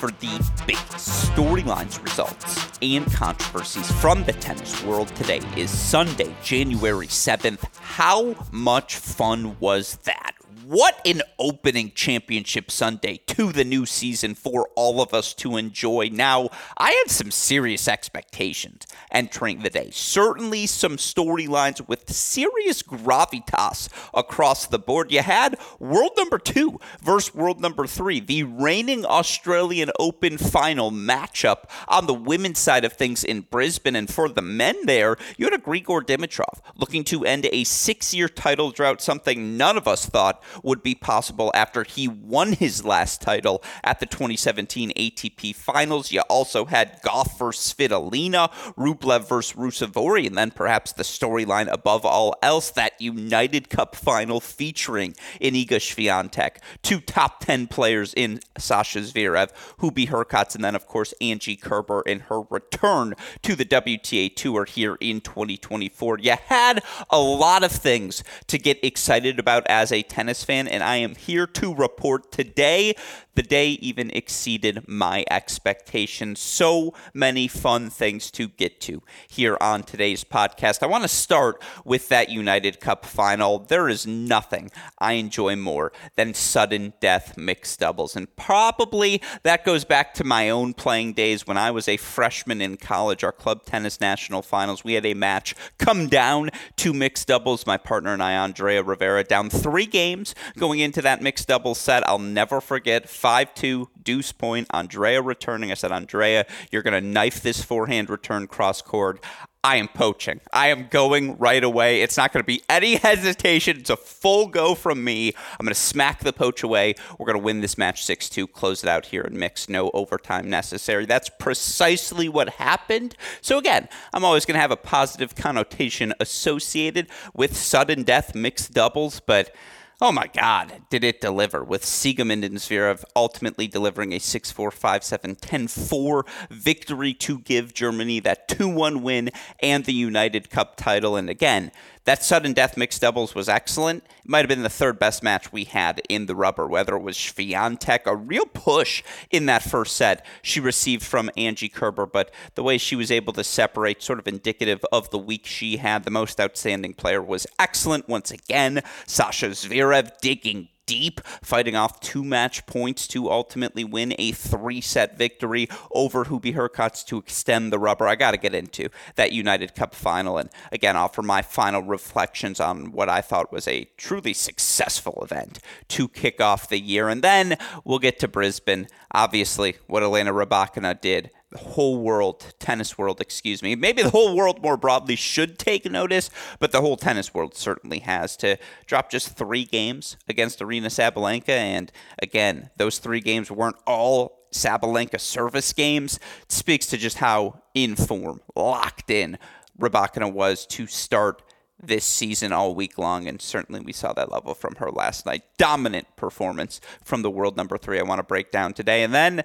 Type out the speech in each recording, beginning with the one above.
For the big storylines, results, and controversies from the tennis world. Today is Sunday, January 7th. How much fun was that? What an opening championship Sunday to the new season for all of us to enjoy. Now, I had some serious expectations entering the day. Certainly some storylines with serious gravitas across the board. You had world number two versus world number three, the reigning Australian Open final matchup on the women's side of things in Brisbane. And for the men there, you had a Grigor Dimitrov looking to end a six year title drought, something none of us thought would be possible after he won his last title at the 2017 ATP Finals. You also had Gauff versus Svitolina, Rublev versus Ruusuvuori, and then perhaps the storyline above all else, that United Cup final featuring Iga Swiatek, two top 10 players in Sasha Zverev, Hubie Hurkacz, and then, of course, Angie Kerber in her return to the WTA Tour here in 2024. You had a lot of things to get excited about as a tennis fan, and I am here to report today the day even exceeded my expectations. So many fun things to get to here on today's podcast. I want to start with that United Cup final. There is nothing I enjoy more than sudden death mixed doubles. And probably that goes back to my own playing days when I was a freshman in college. Our club tennis national finals, we had a match come down to mixed doubles. My partner and I, Andrea Rivera, down three games going into that mixed doubles set. I'll never forget 5 2 deuce point. Andrea returning. I said, Andrea, you're going to knife this forehand return cross court. I am poaching. I am going right away. It's not going to be any hesitation. It's a full go from me. I'm going to smack the poach away. We're going to win this match 6 2, close it out here in mix. No overtime necessary. That's precisely what happened. So, again, I'm always going to have a positive connotation associated with sudden death mixed doubles, but Oh my God, did it deliver with Siegemund and Zverev ultimately delivering a 6 4 5 7 10 4 victory to give Germany that 2 1 win and the United Cup title. And again, that sudden death mixed doubles was excellent. It might have been the third best match we had in the rubber, whether it was Swiatek, a real push in that first set she received from Angie Kerber, but the way she was able to separate, sort of indicative of the week she had. The most outstanding player was excellent once again. Sasha Zverev digging deep, fighting off two match points to ultimately win a three set victory over Hubie Hurkacz to extend the rubber. I got to get into that United Cup final and again offer my final reflections on what I thought was a truly successful event to kick off the year. And then we'll get to Brisbane. Obviously, what Elena Rybakina did the whole world, tennis world, excuse me, maybe the whole world more broadly should take notice, but the whole tennis world certainly has to drop just three games against Aryna Sabalenka. And again, those three games weren't all Sabalenka service games. It speaks to just how in form, locked in Rybakina was to start this season all week long, and certainly we saw that level from her last night. Dominant performance from the world number three. I want to break down today, and then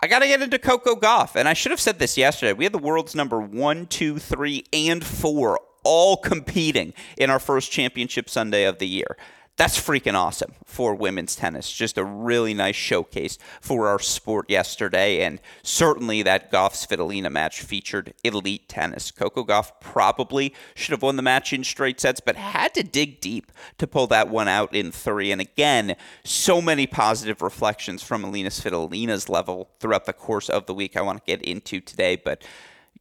I got to get into Coco Gauff. And I should have said this yesterday. We had the world's number one, two, three, and four all competing in our first championship Sunday of the year that's freaking awesome for women's tennis. Just a really nice showcase for our sport yesterday. And certainly that Gauff Svitolina match featured elite tennis. Coco Gauff probably should have won the match in straight sets, but had to dig deep to pull that one out in three. And again, so many positive reflections from Alina Svitolina's level throughout the course of the week I want to get into today. But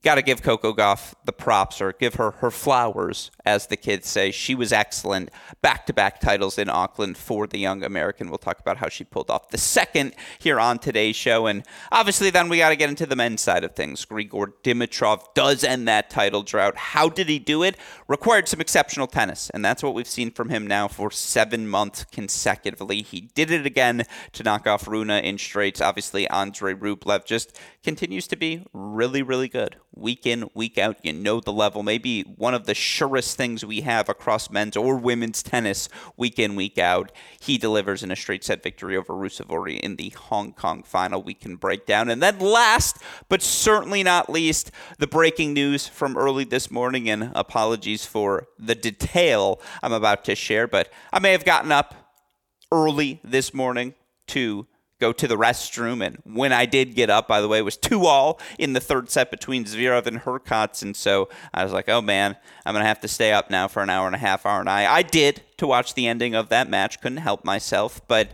got to give Coco Gauff the props or give her her flowers, as the kids say. She was excellent. Back to back titles in Auckland for the young American. We'll talk about how she pulled off the second here on today's show. And obviously, then we got to get into the men's side of things. Grigor Dimitrov does end that title drought. How did he do it? Required some exceptional tennis. And that's what we've seen from him now for seven months consecutively. He did it again to knock off Rune in straights. Obviously, Andre Rublev just continues to be really, really good week in, week out. You know the level. Maybe one of the surest things we have across men's or women's tennis week in, week out. He delivers in a straight set victory over Ruusuvuori in the Hong Kong final. We can break down. And then last, but certainly not least, the breaking news from early this morning. And apologies for the detail I'm about to share, but I may have gotten up early this morning to go to the restroom. And when I did get up, by the way, it was 2 all in the third set between Zverev and Hurkacz. And so I was like, oh man, I'm going to have to stay up now for an hour and a half, aren't I. I did to watch the ending of that match. Couldn't help myself. But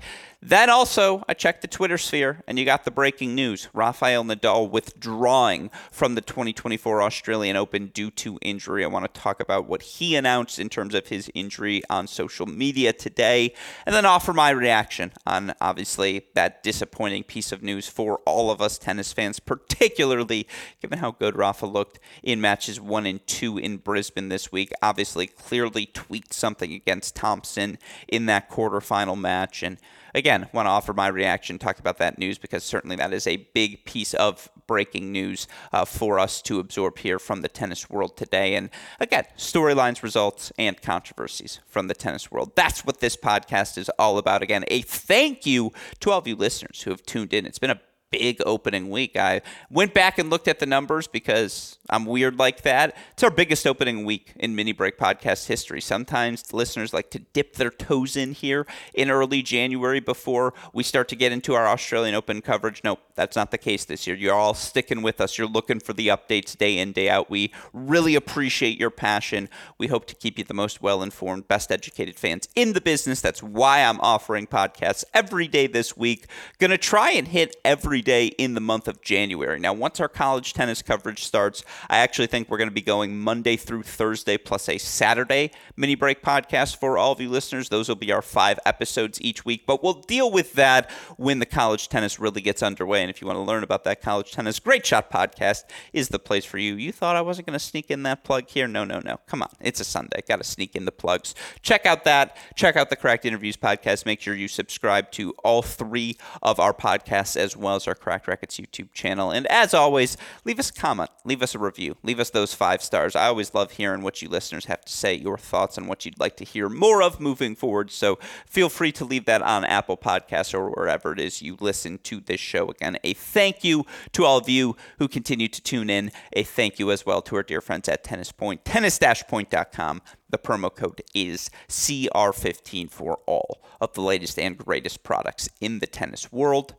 then also, I checked the Twitter sphere, and you got the breaking news: Rafael Nadal withdrawing from the 2024 Australian Open due to injury. I want to talk about what he announced in terms of his injury on social media today, and then offer my reaction on obviously that disappointing piece of news for all of us tennis fans, particularly given how good Rafa looked in matches one and two in Brisbane this week. Obviously, clearly tweaked something against Thompson in that quarterfinal match, and again, want to offer my reaction, talk about that news because certainly that is a big piece of breaking news uh, for us to absorb here from the tennis world today. And again, storylines, results, and controversies from the tennis world. That's what this podcast is all about. Again, a thank you to all of you listeners who have tuned in. It's been a big opening week. I went back and looked at the numbers because I'm weird like that. It's our biggest opening week in Mini Break podcast history. Sometimes listeners like to dip their toes in here in early January before we start to get into our Australian Open coverage. No, that's not the case this year. You're all sticking with us. You're looking for the updates day in, day out. We really appreciate your passion. We hope to keep you the most well informed, best educated fans in the business. That's why I'm offering podcasts every day this week. Gonna try and hit every day in the month of January. Now, once our college tennis coverage starts, I actually think we're going to be going Monday through Thursday plus a Saturday mini break podcast for all of you listeners. Those will be our five episodes each week, but we'll deal with that when the college tennis really gets underway. And if you want to learn about that college tennis, Great Shot podcast is the place for you. You thought I wasn't going to sneak in that plug here? No, no, no. Come on. It's a Sunday. Got to sneak in the plugs. Check out that. Check out the Cracked Interviews podcast. Make sure you subscribe to all three of our podcasts as well as our our Cracked Racquets YouTube channel. And as always, leave us a comment, leave us a review, leave us those five stars. I always love hearing what you listeners have to say, your thoughts on what you'd like to hear more of moving forward. So feel free to leave that on Apple Podcasts or wherever it is you listen to this show. Again, a thank you to all of you who continue to tune in. A thank you as well to our dear friends at Tennis Point, tennis-point.com. The promo code is CR15 for all of the latest and greatest products in the tennis world.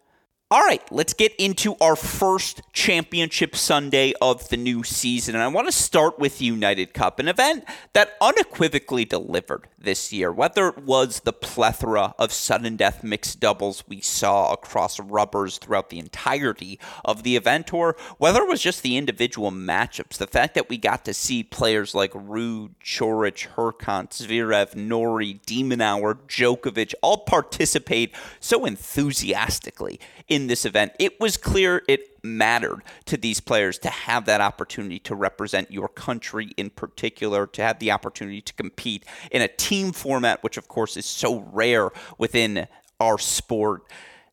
All right, let's get into our first championship Sunday of the new season. And I want to start with the United Cup, an event that unequivocally delivered this year. Whether it was the plethora of sudden death mixed doubles we saw across rubbers throughout the entirety of the event, or whether it was just the individual matchups, the fact that we got to see players like Ruud, Coric, Hurkacz, Zverev, Norrie, Hour, Djokovic all participate so enthusiastically in this event. It was clear it mattered to these players to have that opportunity to represent your country in particular, to have the opportunity to compete in a team format, which of course is so rare within our sport.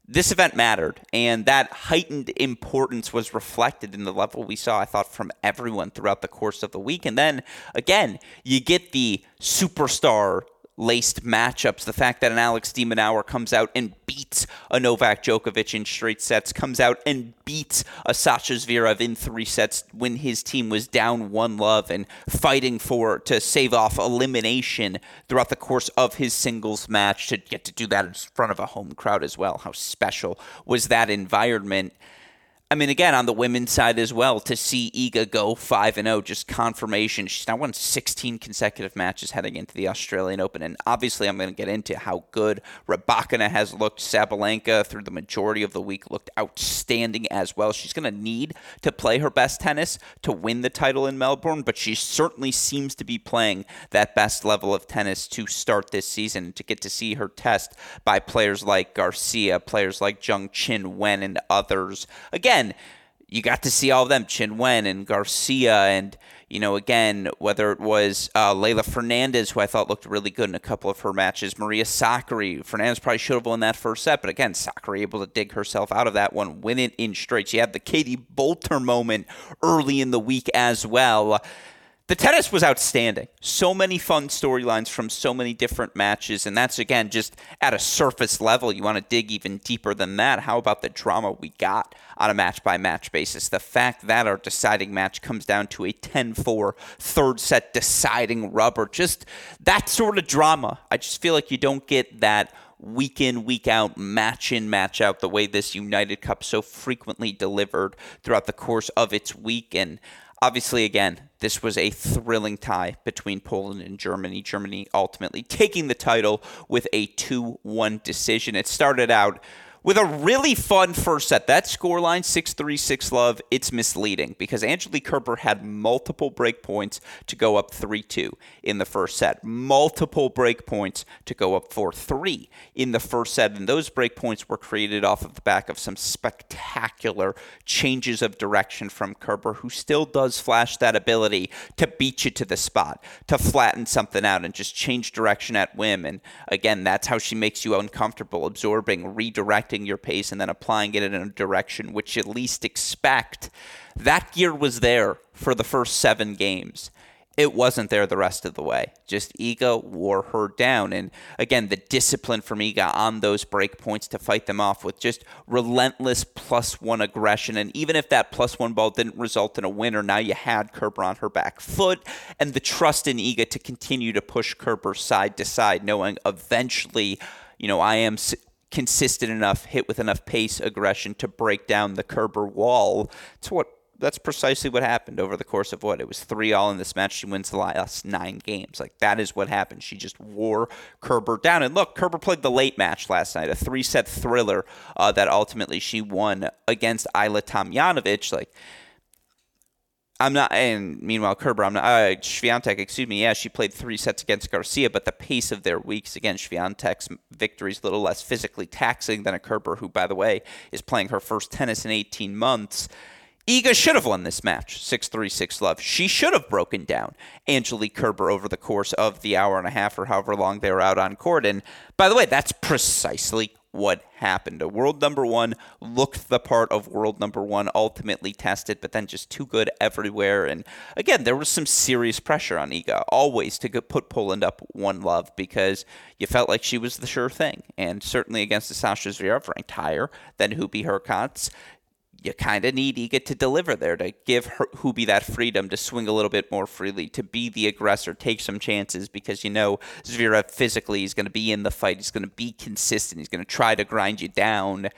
This event mattered, and that heightened importance was reflected in the level we saw, I thought, from everyone throughout the course of the week. And then again, you get the superstar laced matchups. The fact that an Alex de Minaur comes out and beats a Novak Djokovic in straight sets, comes out and beats a Sasha Zverev in three sets when his team was down one love and fighting for to save off elimination throughout the course of his singles match to get to do that in front of a home crowd as well. How special was that environment? I mean, again, on the women's side as well, to see Iga go 5 and 0, just confirmation. She's now won 16 consecutive matches heading into the Australian Open. And obviously, I'm going to get into how good Rybakina has looked. Sabalenka, through the majority of the week, looked outstanding as well. She's going to need to play her best tennis to win the title in Melbourne, but she certainly seems to be playing that best level of tennis to start this season. To get to see her test by players like Garcia, players like Zheng Qin Wen, and others. Again, again, you got to see all of them, Qin Wen and Garcia, and you know, again, whether it was uh, Leylah Fernandez, who I thought looked really good in a couple of her matches, Maria Sakkari. Fernandez probably should have won that first set, but again, Sakkari able to dig herself out of that one, win it in straight. She had the Katie Boulter moment early in the week as well the tennis was outstanding. So many fun storylines from so many different matches, and that's again just at a surface level. You want to dig even deeper than that. How about the drama we got on a match by match basis? The fact that our deciding match comes down to a 10 4 third set deciding rubber, just that sort of drama. I just feel like you don't get that week in, week out, match in, match out, the way this United Cup so frequently delivered throughout the course of its week. And obviously, again, this was a thrilling tie between Poland and Germany. Germany ultimately taking the title with a 2 1 decision. It started out with a really fun first set. That scoreline, 6 3 6 love, it's misleading because Angelique Kerber had multiple break points to go up 3 2 in the first set, multiple break points to go up 4 3 in the first set. And those break points were created off of the back of some spectacular changes of direction from Kerber, who still does flash that ability to beat you to the spot, to flatten something out and just change direction at whim. And again, that's how she makes you uncomfortable, absorbing, redirecting your pace and then applying it in a direction which at least expect. That gear was there for the first seven games. It wasn't there the rest of the way. Just Iga wore her down. And again, the discipline from Iga on those break points to fight them off with just relentless plus one aggression. And even if that plus one ball didn't result in a winner, now you had Kerber on her back foot and the trust in Iga to continue to push Kerber side to side, knowing eventually, you know, I am consistent enough, hit with enough pace, aggression to break down the Kerber wall. It's what that's precisely what happened over the course of what it was three all in this match. She wins the last nine games. Like that is what happened. She just wore Kerber down. And look, Kerber played the late match last night, a three set thriller uh, that ultimately she won against Ajla Tomljanovic. Like I'm not, and meanwhile, Kerber, I'm not, uh, Swiatek, excuse me, yeah, she played three sets against Garcia, but the pace of their weeks, against Swiatek's victory is a little less physically taxing than a Kerber, who, by the way, is playing her first tennis in 18 months. Iga should have won this match, 6 3 6 love. She should have broken down Angelique Kerber over the course of the hour and a half or however long they were out on court. And by the way, that's precisely what happened. A world number one looked the part of world number one, ultimately tested, but then just too good everywhere. And again, there was some serious pressure on Iga always to put Poland up one love because you felt like she was the sure thing. And certainly against the Sasha Zverev, ranked higher than Hubie Hurkacz, you kind of need Iga to deliver there to give her, Hubie that freedom to swing a little bit more freely, to be the aggressor, take some chances because you know Zverev physically is going to be in the fight. He's going to be consistent. He's going to try to grind you down.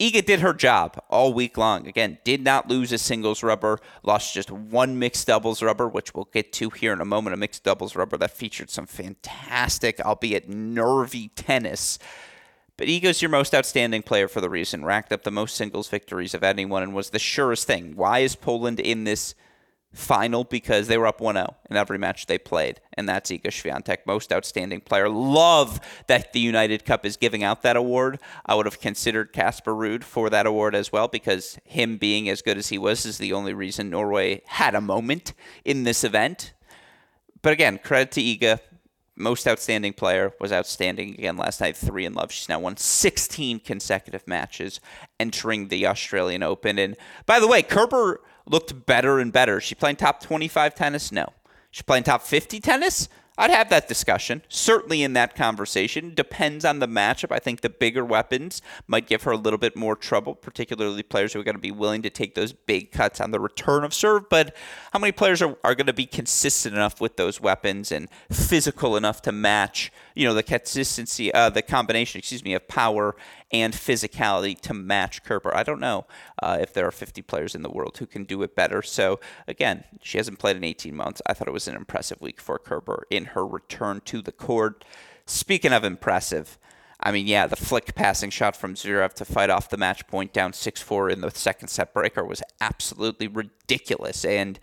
Iga did her job all week long. Again, did not lose a singles rubber, lost just one mixed doubles rubber, which we'll get to here in a moment. A mixed doubles rubber that featured some fantastic, albeit nervy tennis but Iga's your most outstanding player for the reason. Racked up the most singles victories of anyone and was the surest thing. Why is Poland in this final? Because they were up 1 0 in every match they played. And that's Iga Swiatek, most outstanding player. Love that the United Cup is giving out that award. I would have considered Casper Ruud for that award as well because him being as good as he was is the only reason Norway had a moment in this event. But again, credit to Iga most outstanding player was outstanding again last night. Three in love. She's now won 16 consecutive matches entering the Australian Open. And by the way, Kerber looked better and better. She playing top 25 tennis? No. She playing top 50 tennis? I'd have that discussion. Certainly in that conversation. Depends on the matchup. I think the bigger weapons might give her a little bit more trouble, particularly players who are going to be willing to take those big cuts on the return of serve. But how many players are, are going to be consistent enough with those weapons and physical enough to match, you know, the consistency, uh, the combination, excuse me, of power and physicality to match Kerber. I don't know uh, if there are 50 players in the world who can do it better. So, again, she hasn't played in 18 months. I thought it was an impressive week for Kerber in her return to the court. Speaking of impressive, I mean, yeah, the flick passing shot from Zverev to fight off the match point down 6 4 in the second set breaker was absolutely ridiculous. And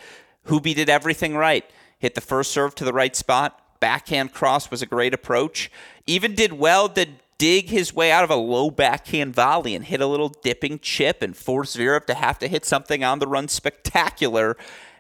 Hubie did everything right. Hit the first serve to the right spot. Backhand cross was a great approach. Even did well to dig his way out of a low backhand volley and hit a little dipping chip and force Zverev to have to hit something on the run spectacular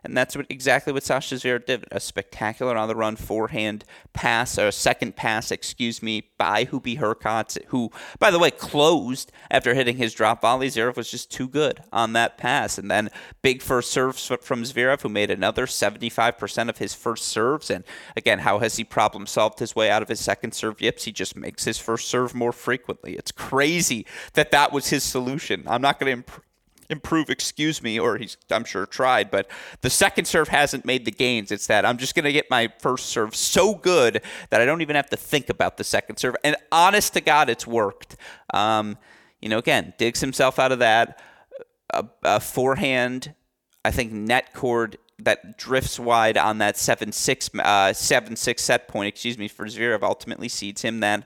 and that's what exactly what Sasha Zverev did. A spectacular on the run forehand pass, or second pass, excuse me, by Hubie Hurkacz, who, by the way, closed after hitting his drop volley. Zverev was just too good on that pass. And then big first serves from Zverev, who made another 75% of his first serves. And again, how has he problem solved his way out of his second serve yips? He just makes his first serve more frequently. It's crazy that that was his solution. I'm not going to imp- improve, excuse me, or he's, I'm sure, tried, but the second serve hasn't made the gains. It's that I'm just going to get my first serve so good that I don't even have to think about the second serve. And honest to God, it's worked. Um, you know, again, digs himself out of that. A, a forehand, I think, net cord that drifts wide on that 7 6 uh, 7 6 set point, excuse me, for Zverev ultimately seeds him then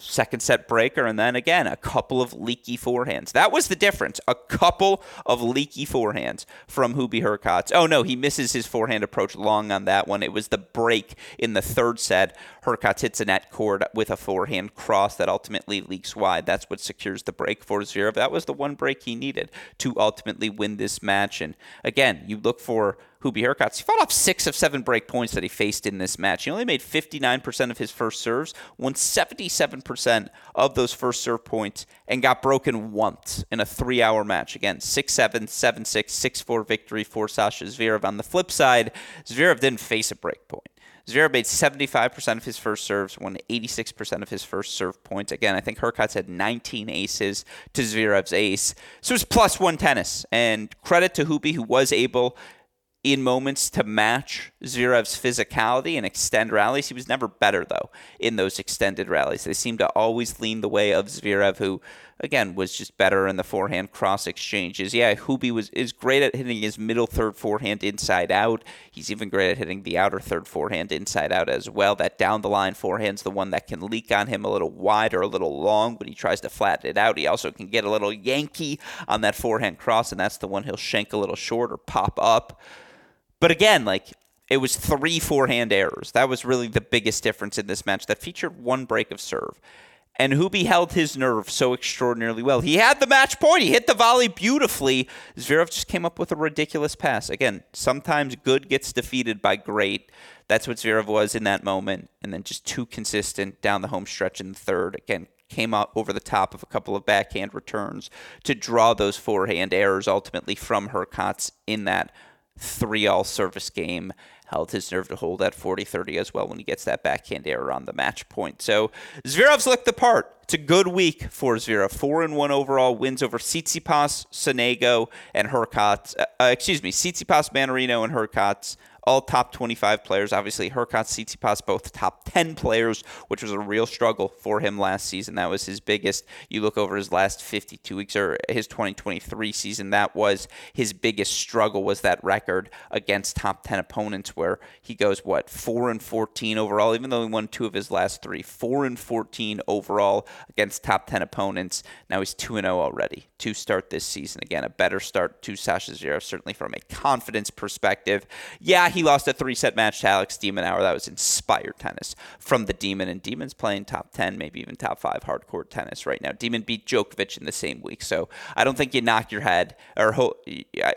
second set breaker, and then again, a couple of leaky forehands. That was the difference. A couple of leaky forehands from Hubie Hurkacz. Oh, no, he misses his forehand approach long on that one. It was the break in the third set. Hurkacz hits a net cord with a forehand cross that ultimately leaks wide. That's what secures the break for Zverev. That was the one break he needed to ultimately win this match. And again, you look for Hubie Hurkacz. He fought off six of seven break points that he faced in this match. He only made 59% of his first serves, won 77% of those first serve points, and got broken once in a three hour match. Again, 6 7, 7 6, 6 4 victory for Sasha Zverev. On the flip side, Zverev didn't face a break point. Zverev made 75% of his first serves, won 86% of his first serve points. Again, I think Hurkacz had 19 aces to Zverev's ace. So it was plus one tennis. And credit to Hubie, who was able in moments to match Zverev's physicality and extend rallies. He was never better, though, in those extended rallies. They seemed to always lean the way of Zverev, who, again, was just better in the forehand cross exchanges. Yeah, Hubie was is great at hitting his middle third forehand inside out. He's even great at hitting the outer third forehand inside out as well. That down the line forehand's the one that can leak on him a little wide or a little long when he tries to flatten it out. He also can get a little Yankee on that forehand cross, and that's the one he'll shank a little short or pop up. But again, like it was three forehand errors. That was really the biggest difference in this match that featured one break of serve. And Hubie held his nerve so extraordinarily well. He had the match point. He hit the volley beautifully. Zverev just came up with a ridiculous pass. Again, sometimes good gets defeated by great. That's what Zverev was in that moment. And then just too consistent down the home stretch in the third. Again, came out over the top of a couple of backhand returns to draw those forehand errors ultimately from Hurkacz in that three all service game. Held his nerve to hold at 40 30 as well when he gets that backhand error on the match point. So Zverev's looked the part. It's a good week for Zverev. Four and one overall wins over Tsitsipas, Sonego, and Hurkacz. Uh, uh, excuse me, Tsitsipas, Mannarino, and Hurkacz all top 25 players. Obviously, Hurkacz, Tsitsipas, both top 10 players, which was a real struggle for him last season. That was his biggest. You look over his last 52 weeks or his 2023 season, that was his biggest struggle was that record against top 10 opponents where he goes, what, 4 and 14 overall, even though he won two of his last three, 4 and 14 overall against top 10 opponents. Now he's 2 and 0 already to start this season. Again, a better start to Sasha Zverev, certainly from a confidence perspective. Yeah, he lost a three set match to Alex de Minaur. That was inspired tennis from the Demon, and Demon's playing top 10, maybe even top five hardcore tennis right now. Demon beat Djokovic in the same week, so I don't think you knock your head or ho-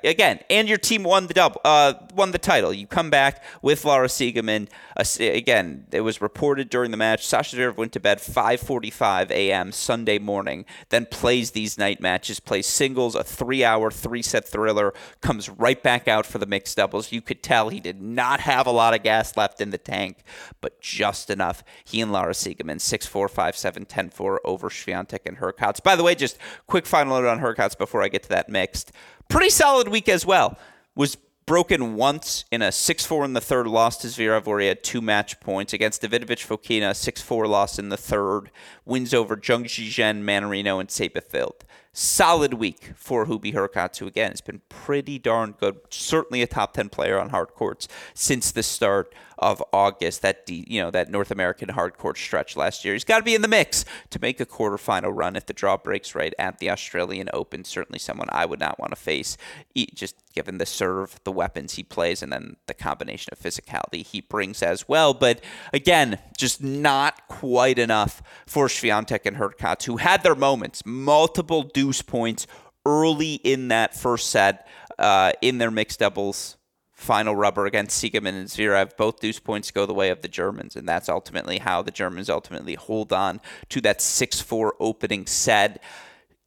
again. And your team won the double, uh, won the title. You come back with Laura Siegemund. Uh, again, it was reported during the match. Sasha Zverev went to bed 5:45 a.m. Sunday morning, then plays these night matches, plays singles, a three-hour, three-set thriller, comes right back out for the mixed doubles. You could tell he did not have a lot of gas left in the tank, but just enough. He and Laura Siegemund, 6 4, 5 7, 10 4 over Swiatek and Hurkacz. By the way, just quick final note on Hurkacz before I get to that mixed. Pretty solid week as well. Was broken once in a 6-4 in the third loss to Zverev where he had two match points against Davidovich Fokina, 6-4 loss in the third, wins over Zhang Zhizhen, Mannarino, and Seyboth Wild. Solid week for Hubie Hurkacz, again has been pretty darn good. Certainly a top 10 player on hard courts since the start of August, that you know that North American hard court stretch last year. He's got to be in the mix to make a quarterfinal run if the draw breaks right at the Australian Open. Certainly someone I would not want to face, just given the serve, the weapons he plays, and then the combination of physicality he brings as well. But again, just not quite enough for Swiatek and Hurkacz, who had their moments, multiple deuce points early in that first set uh, in their mixed doubles final rubber against Siegemund and Zverev. Both deuce points go the way of the Germans, and that's ultimately how the Germans ultimately hold on to that 6 4 opening set.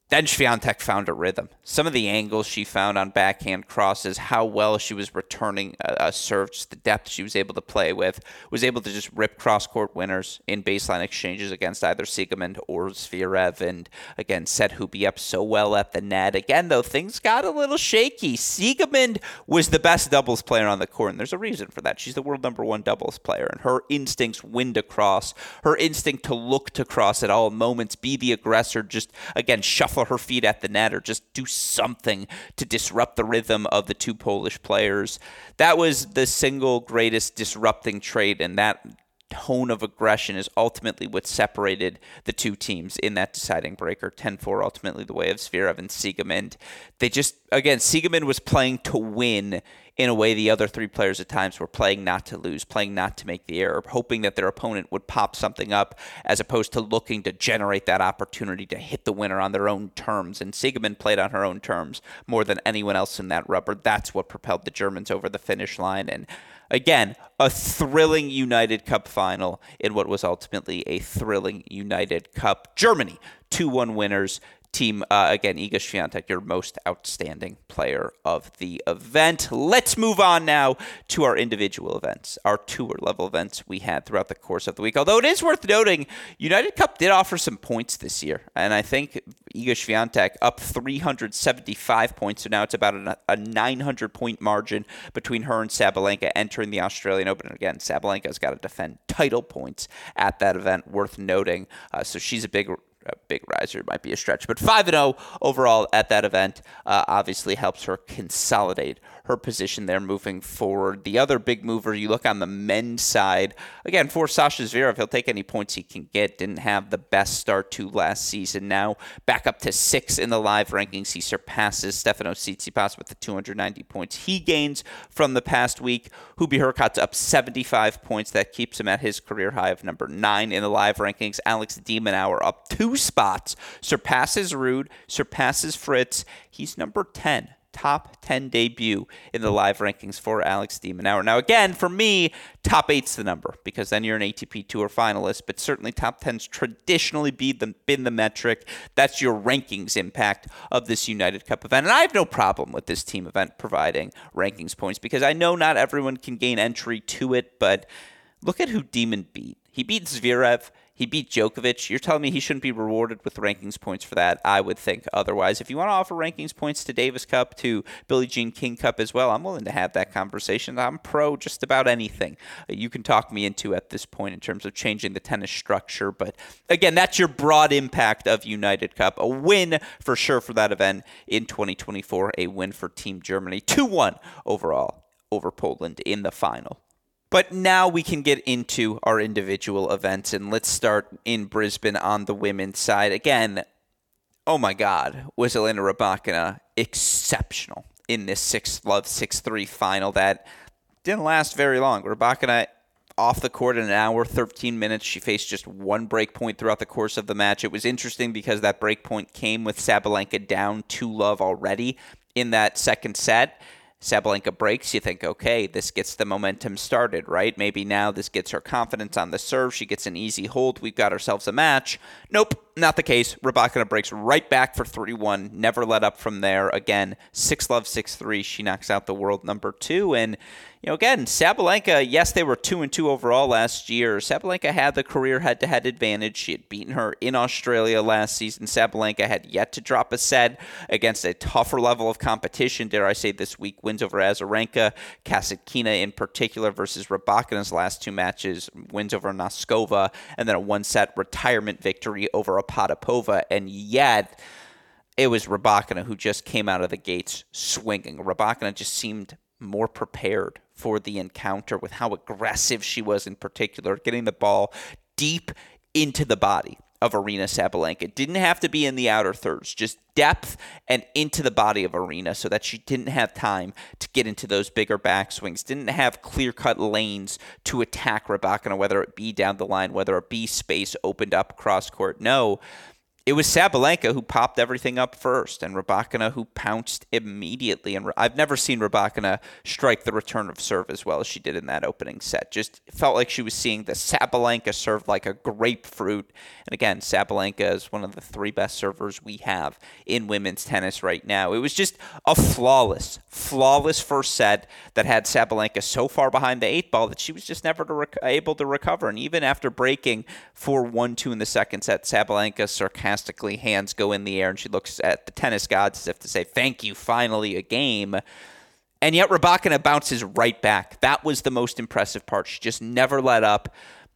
Then Swiatek found a rhythm. Some of the angles she found on backhand crosses, how well she was returning uh, uh, a, a serve, just the depth she was able to play with, was able to just rip cross court winners in baseline exchanges against either Siegemund or Zverev, and again set Hubie up so well at the net. Again, though, things got a little shaky. Siegemund was the best doubles player on the court, and there's a reason for that. She's the world number one doubles player, and her instincts win to cross, her instinct to look to cross at all moments, be the aggressor, just again shuffle her feet at the net or just do something to disrupt the rhythm of the two Polish players. That was the single greatest disrupting trait, and that tone of aggression is ultimately what separated the two teams in that deciding breaker 10-4 ultimately the way of Zverev and Siegemund. They just again Siegemund was playing to win in a way the other three players at times were playing not to lose, playing not to make the error, hoping that their opponent would pop something up as opposed to looking to generate that opportunity to hit the winner on their own terms. And Siegemund played on her own terms more than anyone else in that rubber. That's what propelled the Germans over the finish line. And again, a thrilling United Cup final in what was ultimately a thrilling United Cup. Germany, 2 1 winners team, uh, again, Iga Swiatek, your most outstanding player of the event. Let's move on now to our individual events, our tour level events we had throughout the course of the week. Although it is worth noting, United Cup did offer some points this year, and I think Iga Swiatek up 375 points, so now it's about a, a 900 point margin between her and Sabalenka entering the Australian Open. Again, Sabalenka's got to defend title points at that event, worth noting. Uh, so she's a big a big riser might be a stretch, but 5 and 0 overall at that event uh, obviously helps her consolidate her position there moving forward. The other big mover, you look on the men's side, again, for Sasha Zverev, he'll take any points he can get. Didn't have the best start to last season. Now back up to six in the live rankings. He surpasses Stefano Tsitsipas with the 290 points he gains from the past week. Hubie Hurkacz up 75 points. That keeps him at his career high of number nine in the live rankings. Alex de Minaur up two spots, surpasses Ruud, surpasses Fritz. He's number 10 top 10 debut in the live rankings for Alex de Minaur. Now, again, for me, top eight's the number because then you're an ATP Tour finalist, but certainly top 10's traditionally be the, been the metric. That's your rankings impact of this United Cup event. And I have no problem with this team event providing rankings points because I know not everyone can gain entry to it, but look at who Demon beat. He beat Zverev. He beat Djokovic. You're telling me he shouldn't be rewarded with rankings points for that? I would think otherwise. If you want to offer rankings points to Davis Cup, to Billie Jean King Cup as well, I'm willing to have that conversation. I'm pro just about anything you can talk me into at this point in terms of changing the tennis structure. But again, that's your broad impact of United Cup. A win for sure for that event in 2024. A win for Team Germany. 2 1 overall over Poland in the final. But now we can get into our individual events, and let's start in Brisbane on the women's side. Again, oh my God, was Elena Rybakina exceptional in this 6 love 6 3 final that didn't last very long. Rybakina off the court in an hour, 13 minutes. She faced just one break point throughout the course of the match. It was interesting because that break point came with Sabalenka down 2 love already in that second set. Sabalenka breaks, you think, okay, this gets the momentum started, right? Maybe now this gets her confidence on the serve. She gets an easy hold. We've got ourselves a match. Nope, not the case. Rybakina breaks right back for 3 1. Never let up from there. Again, 6 love, 6 3. She knocks out the world number two. And you know, again, Sabalenka, yes, they were 2 and 2 overall last year. Sabalenka had the career head to head advantage. She had beaten her in Australia last season. Sabalenka had yet to drop a set against a tougher level of competition, dare I say, this week wins over Azarenka, Kasatkina in particular versus Rybakina's last two matches, wins over Noskova, and then a one-set retirement victory over Potapova. And yet, it was Rybakina who just came out of the gates swinging. Rybakina just seemed more prepared for the encounter with how aggressive she was in particular, getting the ball deep into the body of Aryna Sabalenka. Didn't have to be in the outer thirds, just depth and into the body of Aryna so that she didn't have time to get into those bigger backswings, didn't have clear cut lanes to attack Rybakina, whether it be down the line, whether it be space opened up cross court. No it was Sabalenka who popped everything up first, and Rybakina who pounced immediately. And I've never seen Rybakina strike the return of serve as well as she did in that opening set. Just felt like she was seeing the Sabalenka serve like a grapefruit. And again, Sabalenka is one of the three best servers we have in women's tennis right now. It was just a flawless, flawless first set that had Sabalenka so far behind the eight ball that she was just never to rec- able to recover. And even after breaking 4 1 2 in the second set, Sabalenka sarcastically hands go in the air, and she looks at the tennis gods as if to say, Thank you, finally a game. And yet Rybakina bounces right back. That was the most impressive part. She just never let up.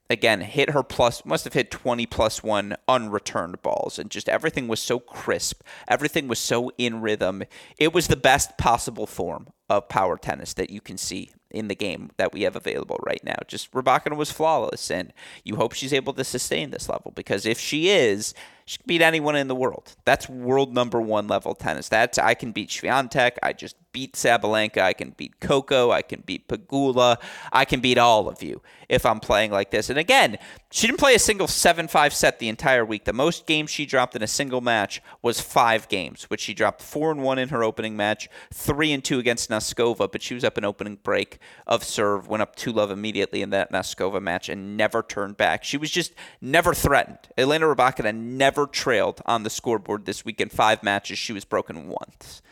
Again, hit her plus, must have hit 20 plus one unreturned balls. And just everything was so crisp. Everything was so in rhythm. It was the best possible form of power tennis that you can see in the game that we have available right now. Just Rybakina was flawless, and you hope she's able to sustain this level because if she is, she can beat anyone in the world. That's world number one level tennis. That's I can beat Swiatek. I just beat Sabalenka. I can beat Coco. I can beat Pegula. I can beat all of you if I'm playing like this. And again, she didn't play a single 7 5 set the entire week. The most games she dropped in a single match was five games, which she dropped 4 and 1 in her opening match, 3 and 2 against Noskova, but she was up an opening break of serve, went up 2 love immediately in that Noskova match, and never turned back. She was just never threatened. Elena Rybakina never trailed on the scoreboard this week in five matches. She was broken once.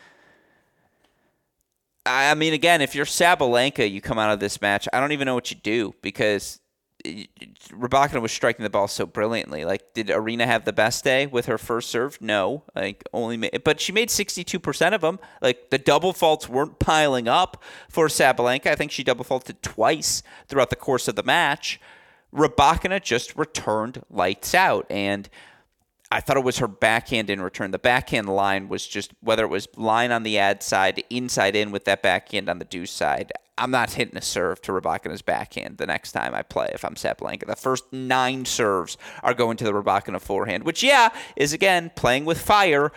I mean, again, if you're Sabalenka, you come out of this match. I don't even know what you do because Rybakina was striking the ball so brilliantly. Like, did Aryna have the best day with her first serve? No, like only, but she made sixty-two percent of them. Like the double faults weren't piling up for Sabalenka. I think she double faulted twice throughout the course of the match. Rybakina just returned lights out, and I thought it was her backhand in return. The backhand line was just whether it was line on the ad side, inside in with that backhand on the deuce side. I'm not hitting a serve to Rybakina's backhand the next time I play if I'm Sabalenka. The first nine serves are going to the Rybakina forehand, which yeah is again playing with fire.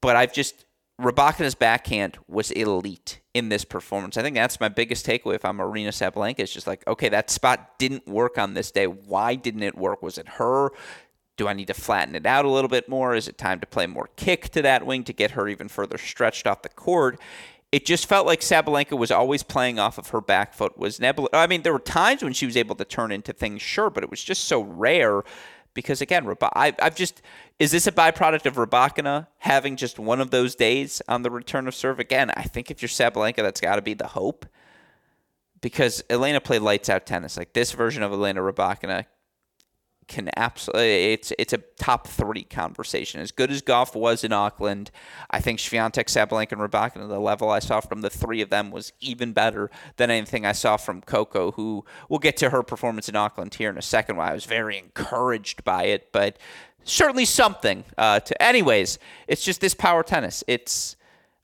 But I've just Rybakina's backhand was elite in this performance. I think that's my biggest takeaway if I'm Aryna Sabalenka. It's just like, okay, that spot didn't work on this day. Why didn't it work? Was it her? Do I need to flatten it out a little bit more? Is it time to play more kick to that wing to get her even further stretched off the court? It just felt like Sabalenka was always playing off of her back foot. Was Nebula? I mean, there were times when she was able to turn into things, sure, but it was just so rare because again, I, have just is this a byproduct of Rybakina having just one of those days on the return of serve? Again, I think if you're Sabalenka, that's got to be the hope because Elena played lights out tennis. Like this version of Elena Rybakina can absolutely it's it's a top three conversation. As good as Gauff was in Auckland, I think Swiatek, Sabalenka, and Rybakina, the level I saw from the three of them was even better than anything I saw from Coco, who we'll get to her performance in Auckland here in a second. Why I was very encouraged by it, but certainly something. Uh, to anyways, it's just this power tennis. It's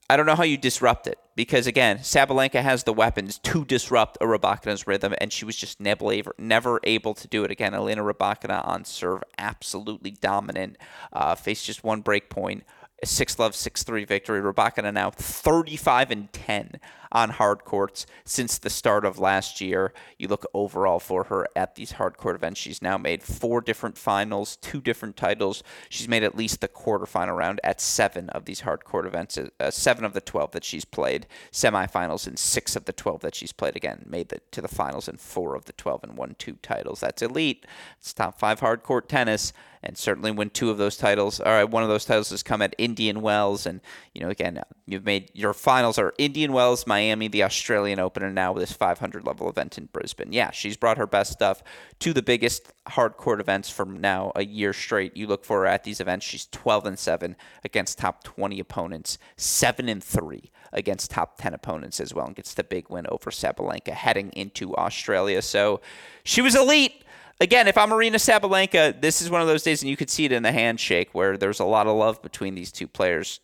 I don't know how you disrupt it because again, Sabalenka has the weapons to disrupt a Rybakina's rhythm, and she was just never, never able to do it again. Elena Rybakina on serve, absolutely dominant. Uh, faced just one break point, six love six three victory. Rybakina now thirty five and ten on hard courts since the start of last year. You look overall for her at these hard court events. She's now made four different finals, two different titles. She's made at least the quarterfinal round at seven of these hard court events, uh, seven of the 12 that she's played, semifinals in six of the 12 that she's played. Again, made it to the finals in four of the 12 and won two titles. That's elite. It's top five hard court tennis and certainly when two of those titles, or one of those titles has come at Indian Wells, and you know, again, you've made your finals are Indian Wells, Miami, the Australian Open, and now with this 500 level event in Brisbane. Yeah, she's brought her best stuff to the biggest hard court events from now a year straight. You look for her at these events. She's 12 and seven against top 20 opponents, seven and three against top 10 opponents as well and gets the big win over Sabalenka heading into Australia. So she was elite. Again, if I'm Aryna Sabalenka, this is one of those days, and you could see it in the handshake where there's a lot of love between these two players.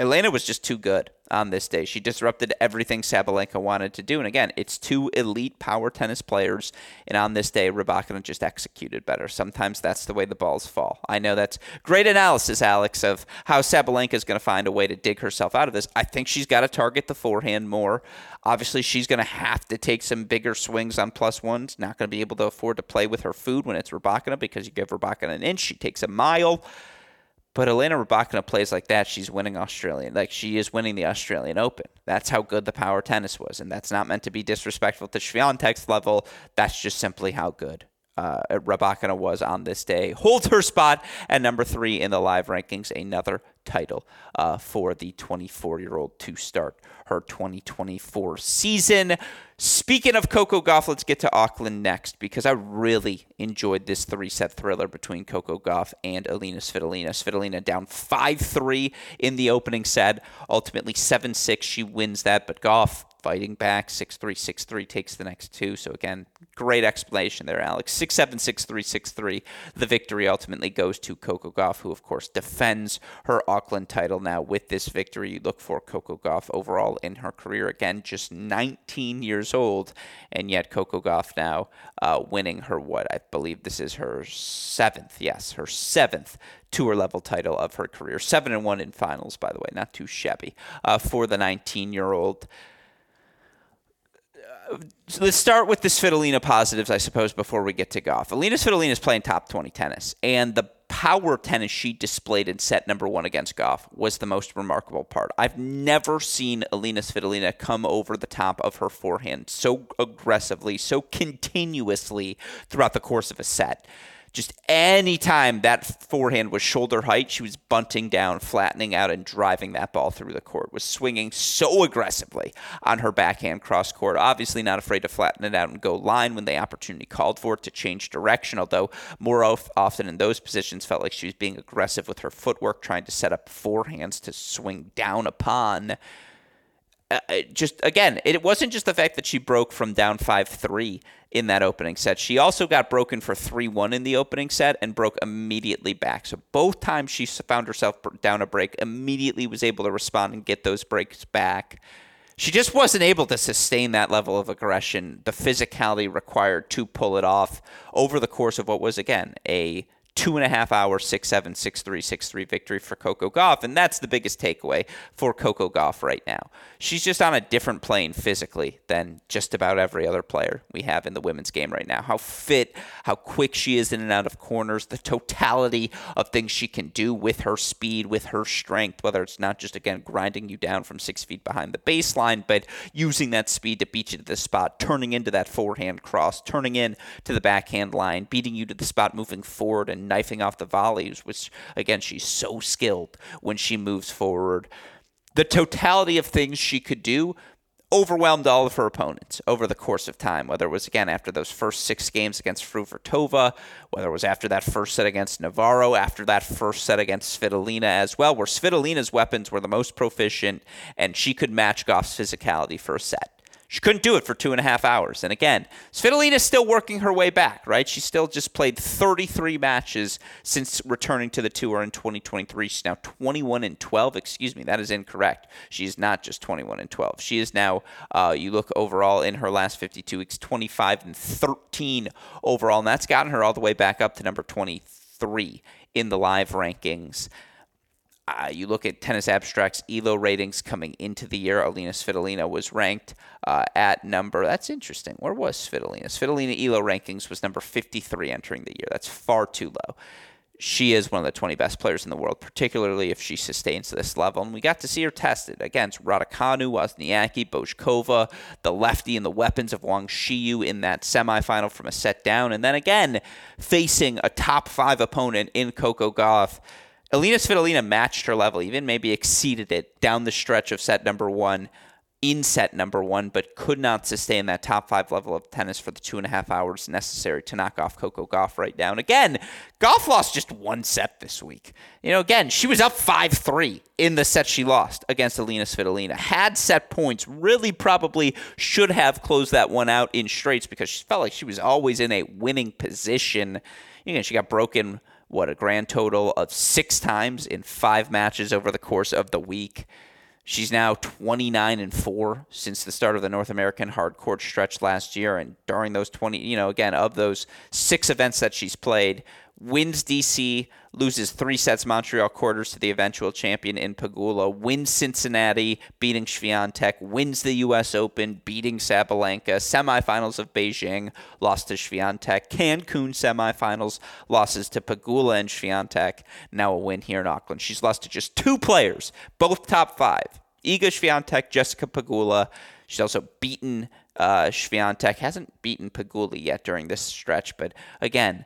Elena was just too good on this day. She disrupted everything Sabalenka wanted to do. And again, it's two elite power tennis players. And on this day, Rybakina just executed better. Sometimes that's the way the balls fall. I know that's great analysis, Alex, of how Sabalenka is going to find a way to dig herself out of this. I think she's got to target the forehand more. Obviously, she's going to have to take some bigger swings on plus ones. Not going to be able to afford to play with her food when it's Rybakina because you give Rybakina an inch, she takes a mile. But Elena Rybakina plays like that, she's winning Australian. Like she is winning the Australian Open. That's how good the power tennis was, and that's not meant to be disrespectful to Swiatek's level. That's just simply how good uh, was on this day. Holds her spot at number three in the live rankings. Another title uh, for the 24 year old to start her 2024 season. Speaking of Coco Gauff, let's get to Auckland next because I really enjoyed this three set thriller between Coco Gauff and Alina Svitolina. Svitolina down 5 3 in the opening set, ultimately 7 6. She wins that, but Gauff fighting back. 6 3, 6 3 takes the next two. So, again, great explanation there, Alex. 6 7, 6 3, 6 3. The victory ultimately goes to Coco Gauff, who, of course, defends her Auckland title now with this victory. You look for Coco Gauff overall in her career. Again, just 19 years old, and yet Coco Gauff now uh, winning her what? I believe this is her seventh, yes, her seventh tour level title of her career. Seven and one in finals, by the way, not too shabby uh, for the 19 year old so let's start with the Svitolina positives, I suppose, before we get to Gauff. Alina Svitolina is playing top 20 tennis, and the power tennis she displayed in set number one against Gauff was the most remarkable part. I've never seen Alina Svitolina come over the top of her forehand so aggressively, so continuously throughout the course of a set just any time that forehand was shoulder height, she was bunting down, flattening out, and driving that ball through the court. Was swinging so aggressively on her backhand cross court. Obviously, not afraid to flatten it out and go line when the opportunity called for it to change direction. Although more often in those positions, felt like she was being aggressive with her footwork, trying to set up forehands to swing down upon. Uh, just again, it wasn't just the fact that she broke from down 5 3 in that opening set. She also got broken for 3 1 in the opening set and broke immediately back. So both times she found herself down a break, immediately was able to respond and get those breaks back. She just wasn't able to sustain that level of aggression, the physicality required to pull it off over the course of what was, again, a two and a half hour six seven six three six three victory for Coco Gauff, and that's the biggest takeaway for Coco Gauff right now. She's just on a different plane physically than just about every other player we have in the women's game right now. How fit, how quick she is in and out of corners, the totality of things she can do with her speed, with her strength, whether it's not just again grinding you down from six feet behind the baseline, but using that speed to beat you to the spot, turning into that forehand cross, turning in to the backhand line, beating you to the spot, moving forward and knifing off the volleys, which, again, she's so skilled when she moves forward. The totality of things she could do overwhelmed all of her opponents over the course of time, whether it was, again, after those first six games against Fruhvirtova, whether it was after that first set against Navarro, after that first set against Svitolina as well, where Svitolina's weapons were the most proficient and she could match Gauff's physicality for a set. She couldn't do it for two and a half hours. And again, Svitolina's still working her way back, right? She still just played 33 matches since returning to the tour in 2023. She's now 21 and 12. Excuse me, that is incorrect. She is not just 21 and 12. She is now, uh, you look overall in her last 52 weeks, 25 and 13 overall. And that's gotten her all the way back up to number 23 in the live rankings. Uh, you look at Tennis Abstract's ELO ratings coming into the year. Alina Svitolina was ranked uh, at number. That's interesting. Where was Svitolina? Svitolina ELO rankings was number 53 entering the year. That's far too low. She is one of the 20 best players in the world, particularly if she sustains this level. And we got to see her tested against Raducanu, Wozniacki, Bouzkova, the lefty and the weapons of Wang Xiyu in that semifinal from a set down. And then again, facing a top five opponent in Coco Gauff Alina Svitolina matched her level, even maybe exceeded it down the stretch of set number one. in set number one, but could not sustain that top five level of tennis for the two and a half hours necessary to knock off Coco Gauff right now. And again, Gauff lost just one set this week. You know, again, she was up 5 3 in the set she lost against Alina Svitolina. Had set points, really probably should have closed that one out in straights because she felt like she was always in a winning position. You know, she got broken, what, a grand total of six times in five matches over the course of the week. She's now 29 and 4 since the start of the North American hard court stretch last year. And during those 20, you know, again, of those six events that she's played, wins DC, loses three sets Montreal quarters to the eventual champion in Pegula, wins Cincinnati, beating Swiatek, wins the U.S. Open, beating Sabalenka, semifinals of Beijing, lost to Swiatek, Cancun semifinals, losses to Pegula and Swiatek, now a win here in Auckland. She's lost to just two players, both top five, Iga Swiatek, Jessica Pegula. She's also beaten uh, Swiatek, hasn't beaten Pegula yet during this stretch, but again,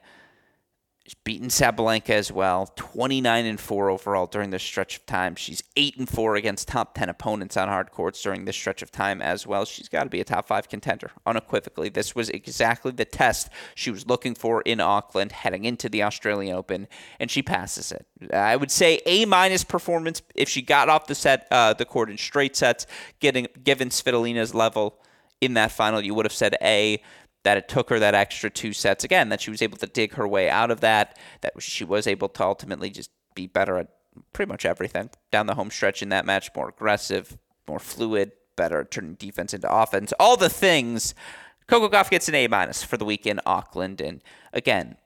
She's beaten Sabalenka as well, 29 and 4 overall during this stretch of time. She's 8 and 4 against top 10 opponents on hard courts during this stretch of time as well. She's got to be a top 5 contender unequivocally. This was exactly the test she was looking for in Auckland heading into the Australian Open and she passes it. I would say A minus performance if she got off the set uh, the court in straight sets, getting given Svitolina's level in that final, you would have said A that it took her that extra two sets again, that she was able to dig her way out of that, that she was able to ultimately just be better at pretty much everything down the home stretch in that match, more aggressive, more fluid, better at turning defense into offense. All the things. Coco Gauff gets an A minus for the week in Auckland, and again,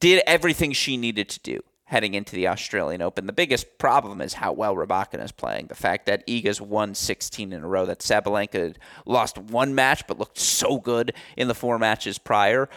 did everything she needed to do heading into the Australian Open. The biggest problem is how well Rybakina is playing. The fact that Iga's won 16 in a row, that Sabalenka lost one match but looked so good in the four matches prior